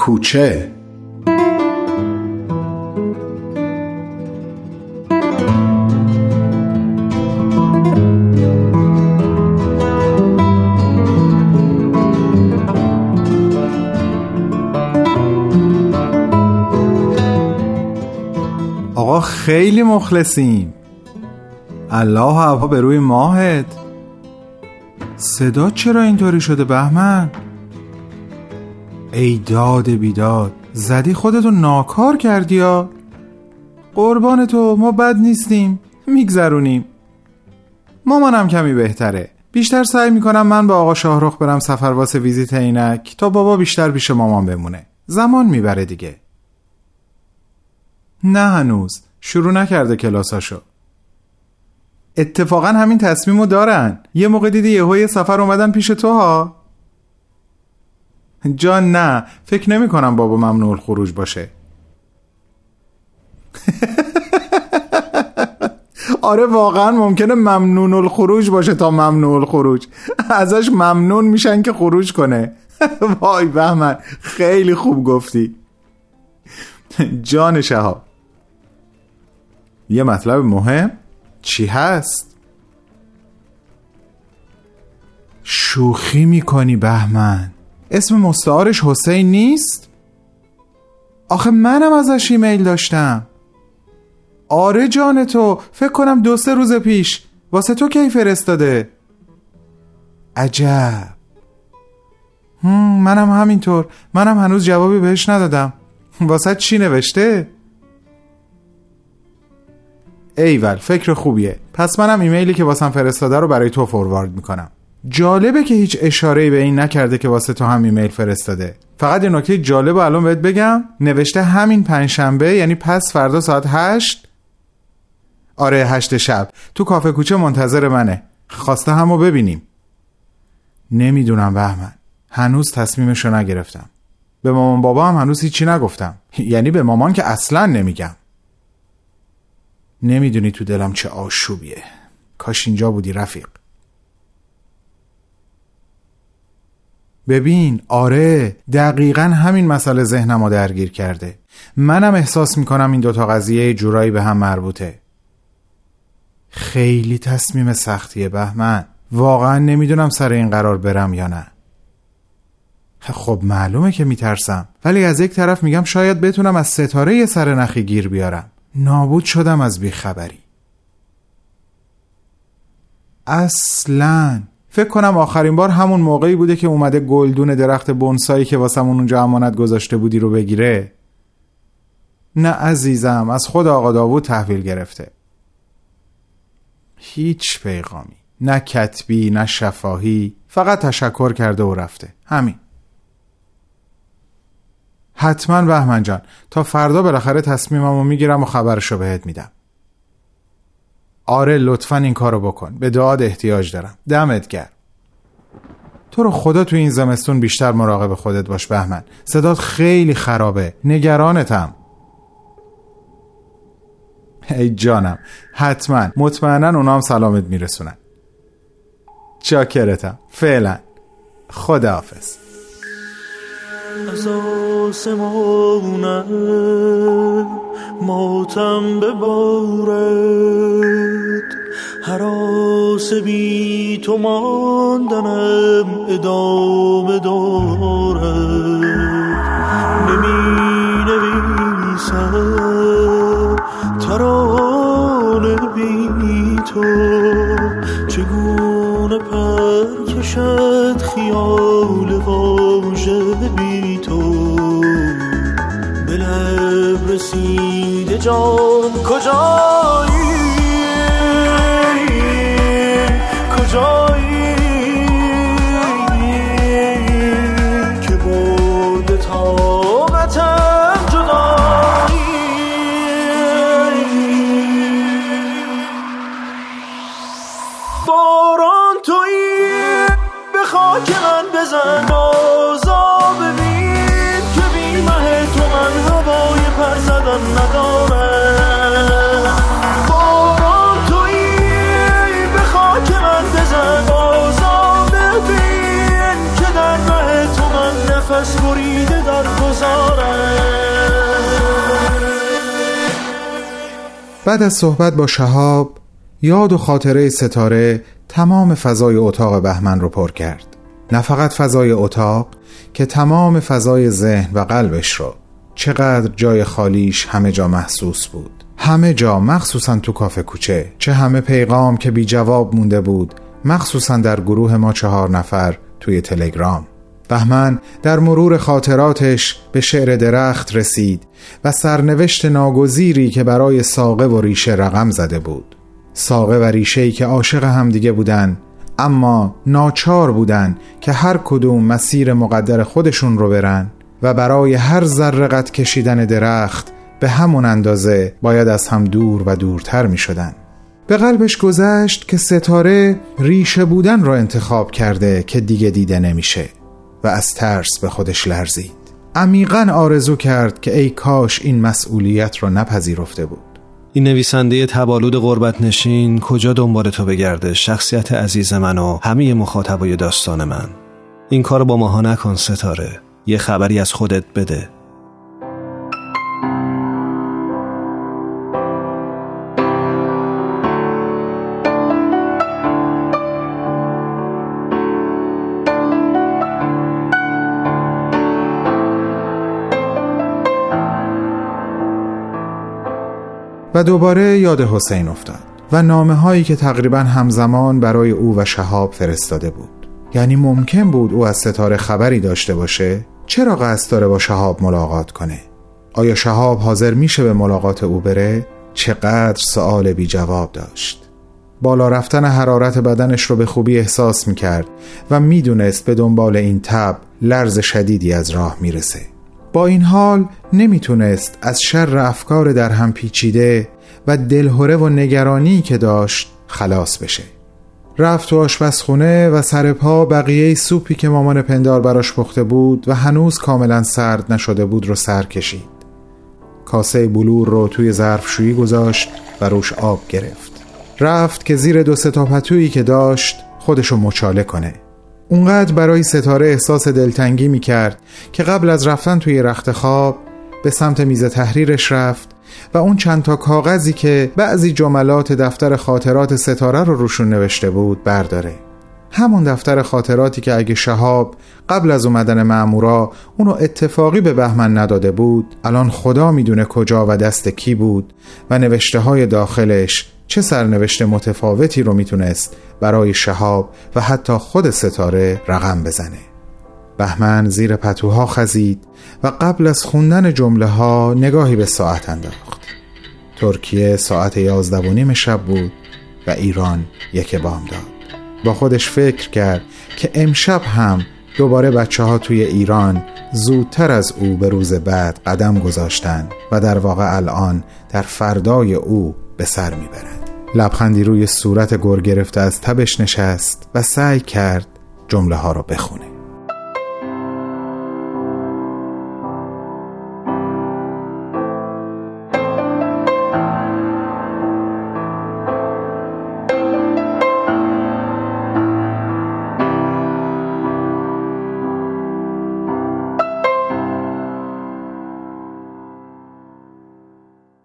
کوچه. آقا خیلی مخلصیم. الله هوا به روی ماهت. صدا چرا اینطوری شده بهمن؟ ای داد بیداد زدی خودتو ناکار کردی یا؟ قربان تو ما بد نیستیم میگذرونیم. مامانم کمی بهتره. بیشتر سعی می‌کنم من با آقا شاهرخ برم سفر واسه ویزیت عینک تا بابا بیشتر پیش مامان بمونه. زمان می‌بره دیگه. نه هنوز شروع نکرده کلاساشو. اتفاقا همین تصمیمو دارن. یه موقع دیدی یه سفر اومدن پیش تو ها جان نه. فکر نمی کنم بابا ممنوع خروج باشه. آره واقعا ممکنه ممنون الخروج باشه تا ممنوع الخروج. ازش ممنون میشن که خروج کنه. وای بهمن خیلی خوب گفتی. جان شهاب. یه مطلب مهم. چی هست؟ شوخی می‌کنی بهمن. اسم مستعارش حسین نیست؟ آخه منم ازش ایمیل داشتم. آره جان تو فکر کنم دو سه روز پیش. واسه تو کی فرستاده. عجب. هم منم همینطور. منم هنوز جوابی بهش ندادم. واسه چی نوشته؟ ایول فکر خوبیه. پس منم ایمیلی که واسم فرستاده رو برای تو فوروارد می‌کنم. جالبه که هیچ اشاره به این نکرده که واسه تو هم ایمیل فرستاده. فقط یه نکته جالب الان بهت بگم. نوشته همین پنجشنبه یعنی پس فردا ساعت هشت. آره هشت شب. تو کافه کوچه منتظر منه. خواسته همو ببینیم. نمی‌دونم بهمن. هنوز تصمیمشو نگرفتم. به مامان بابا هم هنوز هیچی نگفتم. یعنی به مامان که اصلا نمیگم. نمی‌دونی تو دلم چه آشوبیه. کاش اینجا بودی رفیق. ببین آره دقیقا همین مسئله ذهنم رو درگیر کرده. منم احساس می‌کنم این دوتا قضیه جورایی به هم مربوطه. خیلی تصمیم سختیه بهمن. واقعا نمی‌دونم سر این قرار برم یا نه. خب معلومه که میترسم. ولی از یک طرف میگم شاید بتونم از ستاره یه سر نخی گیر بیارم. نابود شدم از بیخبری. اصلا فکر کنم آخرین بار همون موقعی بوده که اومده گلدون درخت بونسایی که واسمون اونجا امانت گذاشته بودی رو بگیره. نه عزیزم از خود آقا داوود تحویل گرفته. هیچ پیغامی نه کتبی نه شفاهی فقط تشکر کرده و رفته. همین. حتما بهمن جان تا فردا بالاخره تصمیمم رو می‌گیرم و خبرشو بهت میدم. آره لطفا این کارو بکن. به دعاد احتیاج دارم. دمت گرم. تو رو خدا تو این زمستون بیشتر مراقب خودت باش بهمن. صدات خیلی خرابه. نگرانتم ای جانم. حتما. مطمئنا اونا هم سلامت میرسونن. چاکرتم. فعلا. خداحافظ. از آسمانه ماتم ببارد حراس بی تو ماندنم ادامه دارد. نمی نویسم ترانه بی تو. چگونه پر کشد خیال واژه بی رسیده جان کجایی؟ نفس بریده در بعد از صحبت با شهاب یاد و خاطره ستاره تمام فضای اتاق بهمن رو پر کرد. نه فقط فضای اتاق که تمام فضای ذهن و قلبش رو. چقدر جای خالیش همه جا محسوس بود. همه جا مخصوصا تو کافه کوچه. چه همه پیغام که بی جواب مونده بود مخصوصا در گروه ما چهار نفر توی تلگرام. بهمن در مرور خاطراتش به شعر درخت رسید و سرنوشت ناگزیری که برای ساقه و ریشه رقم زده بود ساقه و ریشهی که عاشق همدیگه بودن اما ناچار بودن که هر کدوم مسیر مقدر خودشون رو برن و برای هر ذره کشیدن درخت به همون اندازه باید از هم دور و دورتر می شدن. به قلبش گذشت که ستاره ریشه بودن را انتخاب کرده که دیگه دیده نمیشه و از ترس به خودش لرزید. عمیقا آرزو کرد که ای کاش این مسئولیت را نپذیرفته بود. این نویسنده تبالود غربت نشین کجا دنبال تو بگرده؟ شخصیت عزیز من و همه مخاطبای داستان من. این کار با ماها نکن ستاره. یه خبری از خودت بده. دوباره یاد حسین افتاد و نامه هایی که تقریبا همزمان برای او و شهاب فرستاده بود. یعنی ممکن بود او از ستاره خبری داشته باشه چرا قصد داره با شهاب ملاقات کنه؟ آیا شهاب حاضر میشه به ملاقات او بره؟ چقدر سوال بی جواب داشت. بالا رفتن حرارت بدنش رو به خوبی احساس می‌کرد و می‌دونست به دنبال این تب لرز شدیدی از راه می‌رسه. با این حال نمی‌تونست از شر افکار در هم پیچیده و دلهوره و نگرانی که داشت خلاص بشه. رفت تو آشپزخونه و سر پا بقیه سوپی که مامان پندار براش پخته بود و هنوز کاملا سرد نشده بود رو سر کشید. کاسه بلور رو توی ظرفشویی گذاشت و روش آب گرفت. رفت که زیر دو ستا پتویی که داشت خودشو مچاله کنه. اونقدر برای ستاره احساس دلتنگی می کرد که قبل از رفتن توی رخت خواب به سمت میز تحریرش رفت و اون چند تا کاغذی که بعضی جملات دفتر خاطرات ستاره رو روشون نوشته بود برداره. همون دفتر خاطراتی که اگه شهاب قبل از اومدن معمورا اونو اتفاقی به بهمن نداده بود الان خدا می‌دونه کجا و دست کی بود و نوشته های داخلش چه سرنوشت متفاوتی رو می‌تونست برای شهاب و حتی خود ستاره رقم بزنه. بهمن زیر پتوها خزید و قبل از خوندن جمله ها نگاهی به ساعت انداخت. ترکیه ساعت یازده و نیم شب بود و ایران یک بام داد. با خودش فکر کرد که امشب هم دوباره بچه ها توی ایران زودتر از او به روز بعد قدم گذاشتن و در واقع الان در فردای او به سر می‌برند. لبخندی روی صورت گر گرفته از تبش نشست و سعی کرد جمله ها را بخونه.